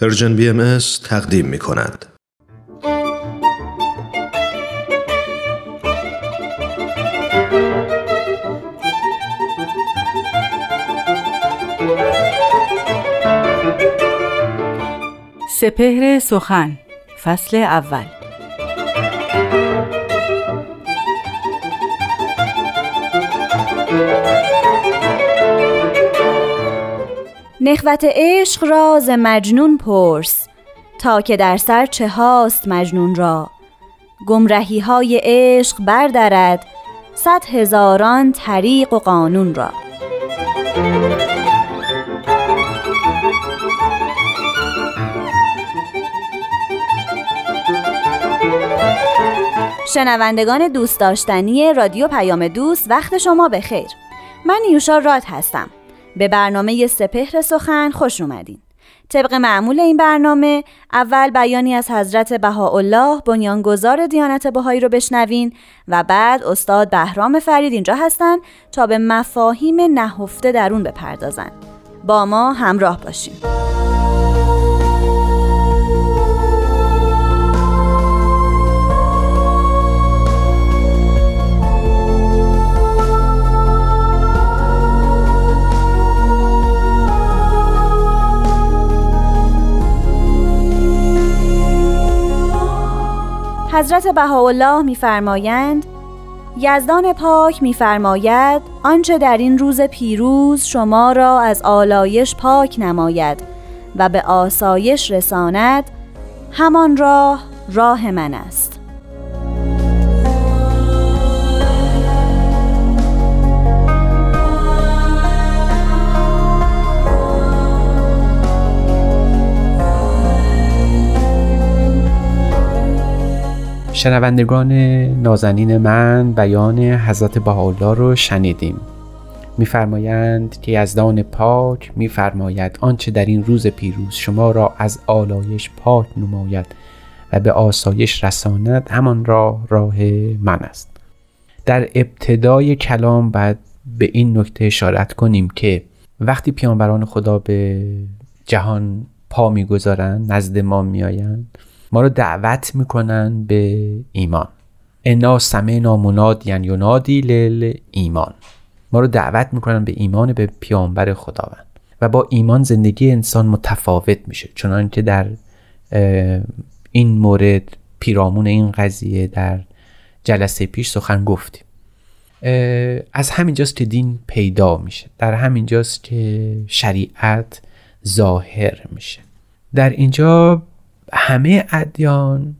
پرژن بی ام تقدیم می کند. سپهر سخن فصل اول نخوت عشق را ز مجنون پرس تا که در سر چه هاست مجنون را. گمرهی های عشق بردرد صد هزاران طریق و قانون را. شنوندگان دوست داشتنی رادیو پیام دوست وقت شما بخیر. من یوشا راد هستم. به برنامه سپهر سخن خوش اومدین. طبق معمول این برنامه اول بیانی از حضرت بهاءالله بنیانگذار دیانت بهایی رو بشنوین و بعد استاد بهرام فرید اینجا هستن تا به مفاهیم نهفته درون بپردازن. با ما همراه باشین. حضرت بهاءالله میفرمایند یزدان پاک میفرماید آنچه در این روز پیروز شما را از آلایش پاک نماید و به آسایش رساند همان راه راه من است. شنوندگان نازنین من بیان حضرت بهاءالله رو شنیدیم. میفرمایند که یزدان پاک میفرماید آنچه در این روز پیروز شما را از آلایش پاک نماید و به آسایش رساند همان راه راه من است. در ابتدای کلام بعد به این نکته اشارت کنیم که وقتی پیانبران خدا به جهان پا می‌گذارند نزد ما میآیند ما رو دعوت می‌کنن به ایمان. انا سمعنا منادیا ینادی لل ایمان ما رو دعوت می‌کنن به ایمان به پیامبر خداوند. و با ایمان زندگی انسان متفاوت میشه. چنانکه در این مورد پیرامون این قضیه در جلسه پیش سخن گفتیم. از همینجاست که دین پیدا میشه. در همینجاست که شریعت ظاهر میشه. در اینجا همه ادیان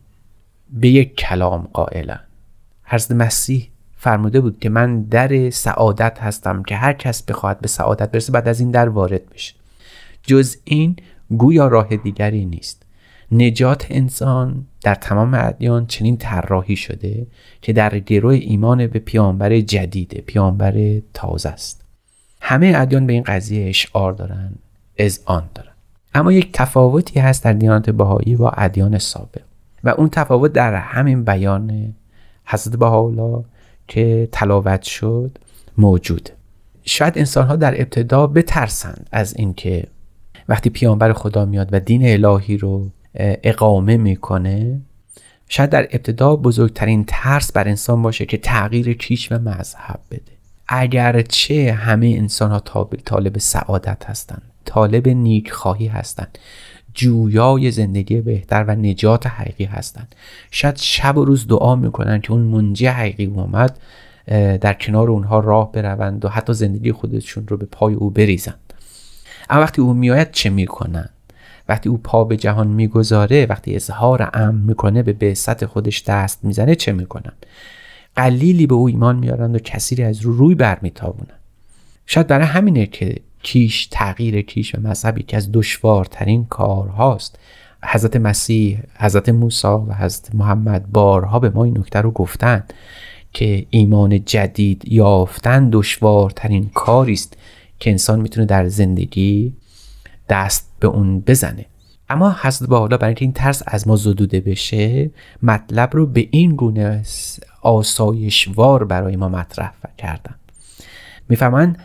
به یک کلام قائلن. حضرت مسیح فرموده بود که من در سعادت هستم که هر کس بخواهد به سعادت برسه بعد از این در وارد بشه. جز این گویا راه دیگری نیست. نجات انسان در تمام ادیان چنین طراحی شده که در گروه ایمان به پیامبر جدیده پیامبر تازه است. همه ادیان به این قضیه اشعار دارن از آن دارن. اما یک تفاوتی هست در دیانت بهایی با ادیان سابق. و اون تفاوت در همین بیان حضرت بهاءالله که تلاوت شد موجود. شاید انسان ها در ابتدا بترسند از اینکه وقتی پیامبر خدا میاد و دین الهی رو اقامه می‌کنه شاید در ابتدا بزرگترین ترس بر انسان باشه که تغییر کیش و مذهب بده. اگرچه همه انسان ها طالب سعادت هستند. طالب نیک خواهی هستند. جویای زندگی بهتر و نجات حقیقی هستند. شاید شب و روز دعا می‌کنن که اون منجی حقیقی اومد در کنار اونها راه بروند و حتی زندگی خودشون رو به پای او بریزند. اما وقتی او میآید چه می‌کنن وقتی او پا به جهان می‌گذاره وقتی اظهار امن می‌کنه به بعثت خودش دست می‌زنه چه می‌کنن قلیلی به او ایمان میارند و کثیری از رو روی برمیتابونن شاید برای همینه که کیش تغییر کیش و مذهب یکی از دشوارترین کارهاست. حضرت مسیح حضرت موسی و حضرت محمد بارها به ما این نکته رو گفتن که ایمان جدید یافتن دشوارترین کاری است که انسان می‌تونه در زندگی دست به اون بزنه. اما حضرت با برای اینکه این ترس از ما زدوده بشه مطلب رو به این گونه آسایشوار برای ما مطرح کردن. می‌فهمن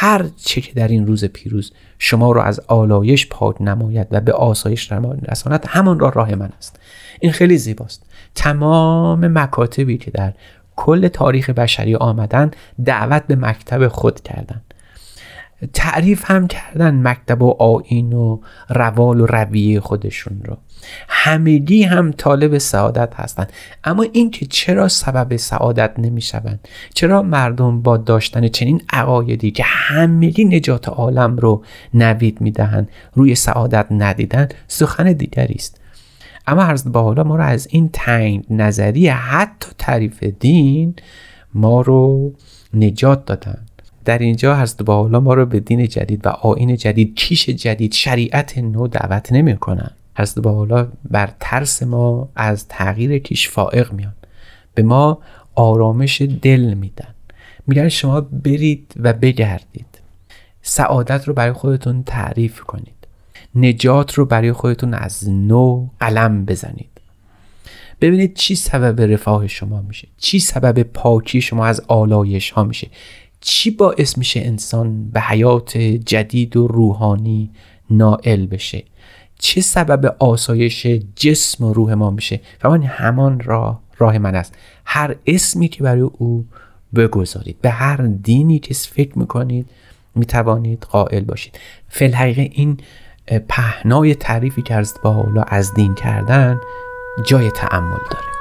هر چه که در این روز پیروز شما رو از آلایش پاک نماید و به آسایش رساند همان را راه من است. این خیلی زیباست. تمام مکاتبی که در کل تاریخ بشری آمدن دعوت به مکتب خود کردن. تعریف هم کردن مکتب و آین و روال و رویه خودشون رو. همگی هم طالب سعادت هستند اما اینکه چرا سبب سعادت نمی‌شوند؟ چرا مردم با داشتن چنین عقایدی که همگی نجات عالم رو نوید می‌دهند روی سعادت ندیدن سخن دیگری است. اما عرض با حالا ما رو از این تنگ نظری حتی تعریف دین ما رو نجات دادن. در اینجا هست با ما رو به دین جدید و آین جدید کیش جدید شریعت نو دعوت نمی کنن هست با بر ترس ما از تغییر کیش فائق میان. به ما آرامش دل میدن. میگن شما برید و بگردید. سعادت رو برای خودتون تعریف کنید. نجات رو برای خودتون از نو قلم بزنید. ببینید چی سبب رفاه شما میشه. چی سبب پاکی شما از آلایش ها میشه. چی باعث میشه انسان به حیات جدید و روحانی نائل بشه؟ چه سبب آسایش جسم و روح ما میشه؟ من همان راه راه من است. هر اسمی که برای او بگذارید به هر دینی که فکر می‌کنید می‌توانید قائل باشید. فی این پهنای تعریفی که از با حالا از دین کردن جای تعمل داره.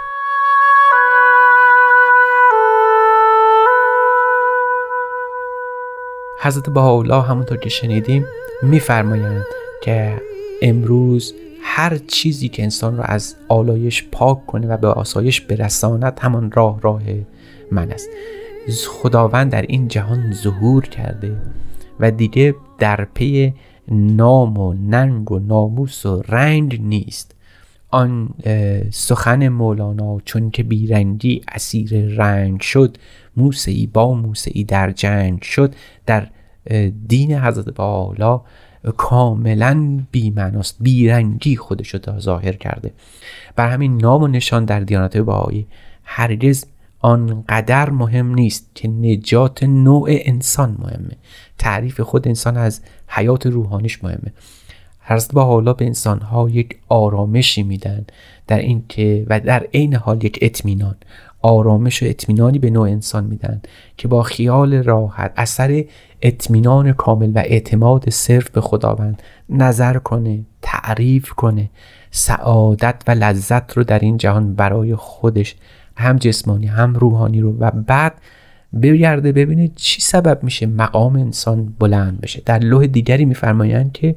حضرت بهاءالله همونطور که شنیدیم میفرمایند که امروز هر چیزی که انسان را از آلایش پاک کنه و به آسایش برساند همان راه راه من است. خداوند در این جهان ظهور کرده و دیگه در پی نام و ننگ و ناموس و رنگ نیست. آن سخن مولانا چون که بیرنگی اسیر رنگ شد موسعی با موسعی در جنگ شد در دین حضرت بالا کاملا بیمناست بیرنگی خودش رو ظاهر کرده. بر همین نام و نشان در دیانت بهایی هرگز آنقدر مهم نیست که نجات نوع انسان مهمه. تعریف خود انسان از حیات روحانیش مهمه. حضرت با حالا به انسان ها یک آرامشی میدن در این که و در عین حال یک اطمینان. آرامش و اطمینانی به نوع انسان میدن که با خیال راحت اثر اطمینان کامل و اعتماد صرف به خداوند نظر کنه تعریف کنه سعادت و لذت رو در این جهان برای خودش هم جسمانی هم روحانی رو. و بعد بگرده ببینه چی سبب میشه مقام انسان بلند بشه. در لوح دیگری میفرمایند که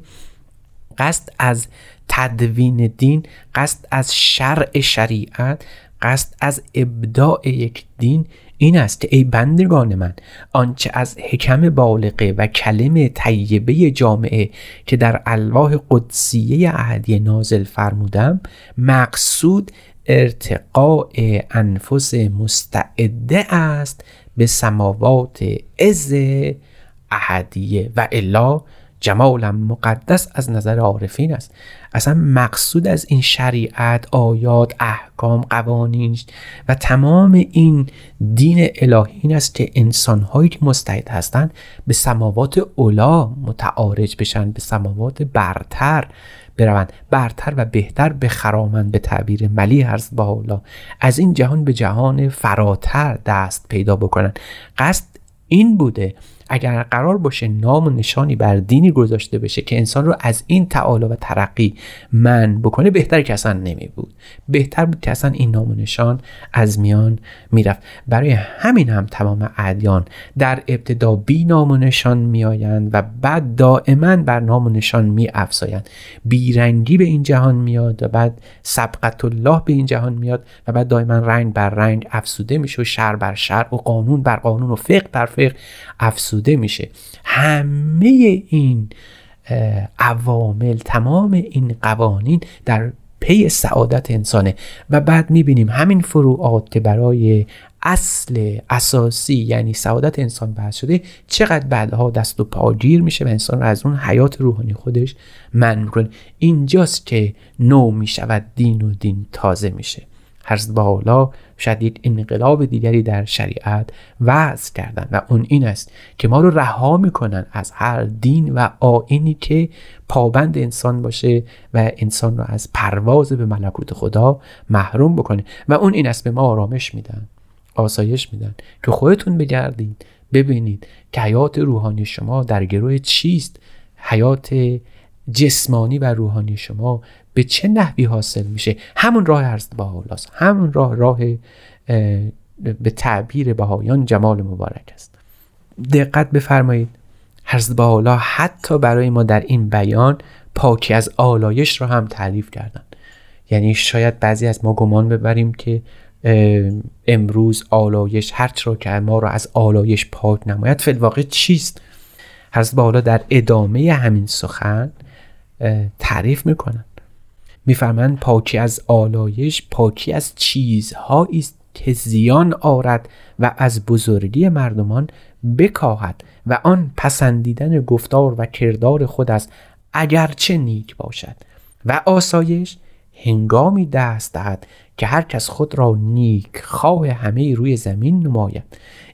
قصد از تدوین دین قصد از شرع شریعت قصد از ابداع یک دین این است که ای بندگان من آنچه از حکم بالغه و کلم طیبه جامعه که در الواح قدسیه اهدی نازل فرمودم مقصود ارتقاء انفس مستعده است به سماوات از احدیه و الا جمالم مقدس از نظر عارفین است. اصلا مقصود از این شریعت آیات احکام قوانین و تمام این دین الهی این است که انسانهایی که مستعد هستند به سماوات اولا متعارج بشن به سماوات برتر بروند. برتر و بهتر بخرامند به تعبیر ملی هرز با اولا از این جهان به جهان فراتر دست پیدا بکنند قصد این بوده اگر قرار باشه نام و نشانی بر دینی گذاشته بشه که انسان رو از این تعالی و ترقی من بکنه بهتر که اصلا نمی بود بهتر بود که اصلا این نام و نشان از میان می‌رفت. برای همین هم تمام ادیان در ابتدا بی نام و نشان میآیند و بعد دائما بر نام و نشان می افزایند بیرنگی به این جهان میاد و بعد سبقت الله به این جهان میاد و بعد دائما رنگ بر رنگ افسوده میشه و شر بر شر و قانون بر قانون و فقه بر فقه افسوده میشه. همه این عوامل تمام این قوانین در پی سعادت انسانه. و بعد می‌بینیم همین فروعات برای اصل اساسی یعنی سعادت انسان بحث شده چقدر بعدها دست و پاگیر میشه و انسان رو از اون حیات روحانی خودش من می‌کنه. اینجاست که نو می‌شود دین و دین تازه میشه. حضرت حالا شاید یک انقلاب دیگری در شریعت وضع کردن. و اون این است که ما رو رها می‌کنن از هر دین و آینی که پابند انسان باشه و انسان رو از پرواز به ملکوت خدا محروم بکنه. و اون این است به ما آرامش میدن آسایش میدن که خودتون بگردید ببینید که حیات روحانی شما در گروه چیست؟ حیات جسمانی و روحانی شما به چه نحوی حاصل میشه؟ همون راه هست با همون راه راه به تعبیر بهایان جمال مبارک است. دقت بفرمایید. حضرت با حتی برای ما در این بیان پاکی از آلایش را هم تعریف کردن. یعنی شاید بعضی از ما گمان ببریم که امروز آلایش هرچ را که ما را از آلایش پاک نماید فی الواقع چیست؟ حضرت بالا در ادامه همین سخن تعریف می‌کنن. میفرمند پاکی از آلایش پاکی از چیزهایی است که زیان آرد و از بزرگی مردمان بکاهد و آن پسندیدن گفتار و کردار خود است اگرچه نیک باشد. و آسایش هنگامی دست دهد که هر کس خود را نیک خواه همه روی زمین نماید.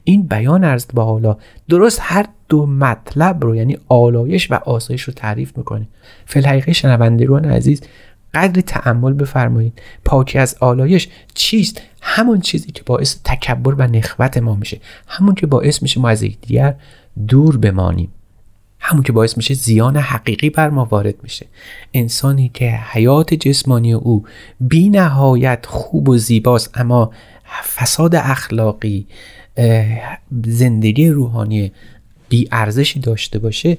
این بیان ارزد به حالا درست هر دو مطلب رو یعنی آلایش و آسایش رو تعریف می‌کنه. فلحقیقه شنوندگان عزیز قدر تعمل بفرمایید. پاکی از آلایش چیست؟ همون چیزی که باعث تکبر و نخوت ما میشه. همون که باعث میشه ما از یکدیگر دور بمانیم. همون که باعث میشه زیان حقیقی بر ما وارد میشه. انسانی که حیات جسمانی او بی نهایت خوب و زیباست اما فساد اخلاقی زندگی روحانی بی ارزشی داشته باشه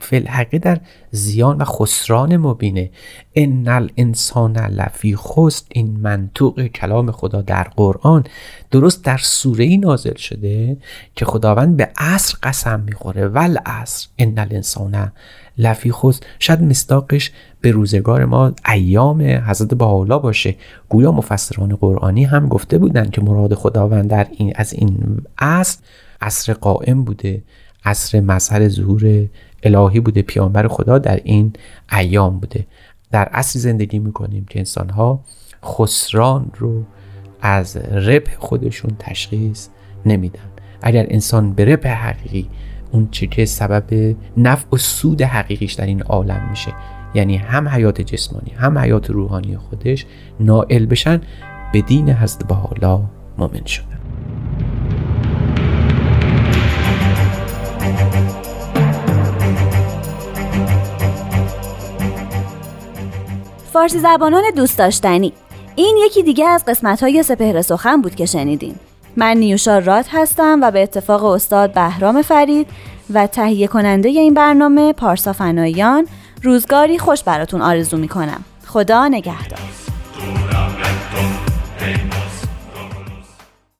فلحقه در زیان و خسران مبینه ان الانسان لفی خست این منطوق کلام خدا در قرآن درست در سوره ای نازل شده که خداوند به عصر قسم می‌خوره. ول عصر ان الانسان لفی خست شاید مستاقش به روزگار ما ایام حضرت بالا باشه. گویا مفسران قرآنی هم گفته بودند که مراد خداوند در این از این عصر عصر قائم بوده. عصر مظهر ظهور الهی بوده. پیامبر خدا در این ایام بوده. در عصر زندگی می‌کنیم که انسانها خسران رو از رب خودشون تشخیص نمیدن. اگر انسان به رب حقیقی اون چه که سبب نفع و سود حقیقیش در این عالم میشه یعنی هم حیات جسمانی هم حیات روحانی خودش نائل بشن به دین حضرت بحالا مؤمن شدن. فارسی زبانان دوست داشتنی. این یکی دیگه از قسمت های سپهر سخن بود که شنیدین. من نیوشا راد هستم و به اتفاق استاد بهرام فرید و تهیه کننده این برنامه پارسا فنایان روزگاری خوش براتون آرزو می‌کنم. خدا نگهدار.